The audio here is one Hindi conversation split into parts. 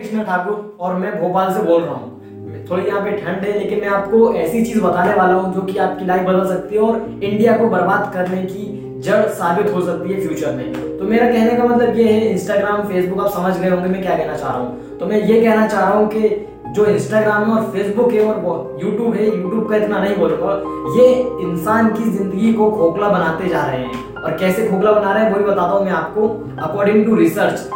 कृष्ण ठाकुर और मैं भोपाल से बोल रहा हूँ। थोड़ी यहाँ पे ठंड है, लेकिन मैं आपको ऐसी चीज़ बताने वाला हूँ जो कि आपकी लाइफ बदल सकती है और इंडिया को बर्बाद करने की जड़ साबित हो सकती है फ्यूचर में। तो मेरा कहने का मतलब ये है इंस्टाग्राम फेसबुक आप समझ गए होंगे मैं क्या कहना चाह रहा हूँ। तो मैं ये कहना चाह रहा हूँ कि जो इंस्टाग्राम है और फेसबुक है और यूट्यूब है यूट्यूब का इतना नहीं बोलूँगा। ये इंसान की ज़िंदगी को खोखला बनाते जा रहे हैं। और कैसे खोखला बना रहे हैं, वही बताता हूँ मैं आपको। अकॉर्डिंग टू रिसर्च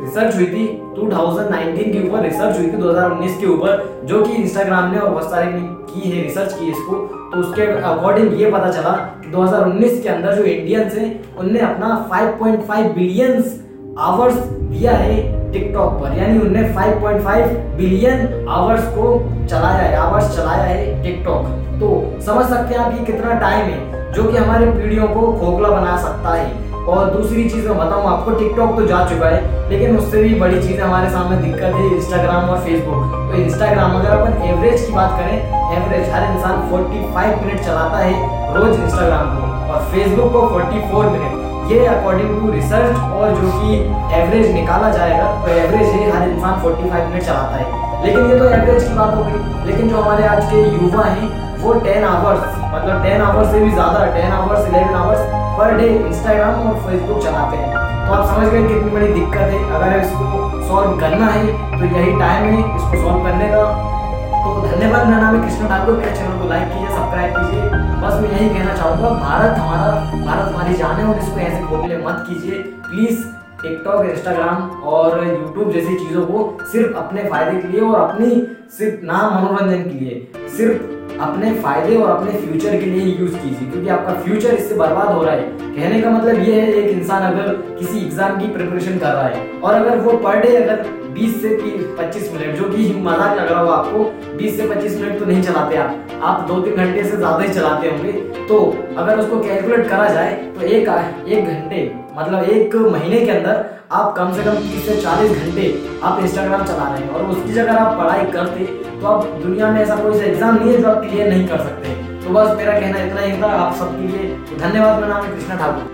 रिसर्च हुई थी 2019 के ऊपर रिसर्च हुई थी 2019 के ऊपर, जो कि इंस्टाग्राम ने और बहुत सारे ने की है रिसर्च की इसको। तो उसके अकॉर्डिंग ये पता चला कि 2019 के अंदर जो इंडियंस हैं, उनने अपना 5.5 बिलियंस आवर्स दिया है टिकटॉक पर। यानी उनने 5.5 बिलियन आवर्स को चलाया है आवर्स चलाया है टिकटॉक तो समझ सकते हैं आप ये कितना टाइम है, जो कि हमारे पीढ़ियों को खोखला बना सकता है। और दूसरी चीज़ मैं बताऊँ, आपको टिकटॉक तो जा चुका है, लेकिन उससे भी बड़ी चीज़ हमारे सामने दिक्कत है इंस्टाग्राम और फेसबुक तो इंस्टाग्राम अगर अपन एवरेज की बात करें एवरेज हर इंसान 45 मिनट चलाता है रोज इंस्टाग्राम को, और फेसबुक को 44 मिनट ये अकॉर्डिंग टू रिसर्च और जो कि एवरेज निकाला जाएगा तो एवरेज है हर इंसान 45 मिनट चलाता है। लेकिन ये तो एवरेज की बात हो गई। लेकिन जो हमारे आज के युवा हैं, वो 10 आवर्स मतलब 10 आवर्स से भी ज़्यादा 10 hours 11 hours per day Instagram और फेसबुक चलाते हैं। तो आप समझ गए कितनी बड़ी दिक्कत है। अगर इसको सॉल्व करना है तो यही टाइम है इसको सॉल्व करने का। तो धन्यवाद, मेरा नाम है कृष्ण ठाकुर। मेरे चैनल को लाइक कीजिए मैं यही कहना चाहूँगा, भारत हमारा, भारत हमारी जान है और इसको ऐसे खोखले मत कीजिए। प्लीज़ टिकटॉक इंस्टाग्राम और यूट्यूब जैसी चीज़ों को सिर्फ़ अपने फ़ायदे के लिए और अपनी सिर्फ़ नाम मनोरंजन के लिए, सिर्फ़ अपने फ़ायदे और अपने फ्यूचर के लिए यूज़ कीजिए, क्योंकि आपका फ्यूचर इससे बर्बाद हो रहा है। कहने का मतलब ये है, एक इंसान अगर किसी एग्ज़ाम की प्रिपरेशन कर रहा है, और अगर वो पर डे अगर 20 से 25 मिनट जो कि मज़ाक लग रहा हो आपको 20 से 25 मिनट तो नहीं चलाते आप। आप दो तीन घंटे से ज़्यादा ही चलाते होंगे। तो अगर उसको कैलकुलेट करा जाए तो एक एक घंटे मतलब एक महीने के अंदर आप कम से कम तीस से चालीस घंटे आप इंस्टाग्राम चला रहे हैं और उसकी जगह आप पढ़ाई करते तो आप दुनिया में ऐसा कोई एग्ज़ाम नहीं है जो आप क्लियर नहीं कर सकते। तो बस मेरा कहना इतना ही था। आप सबके लिए धन्यवाद। मेरा नाम है कृष्णा ठाकुर।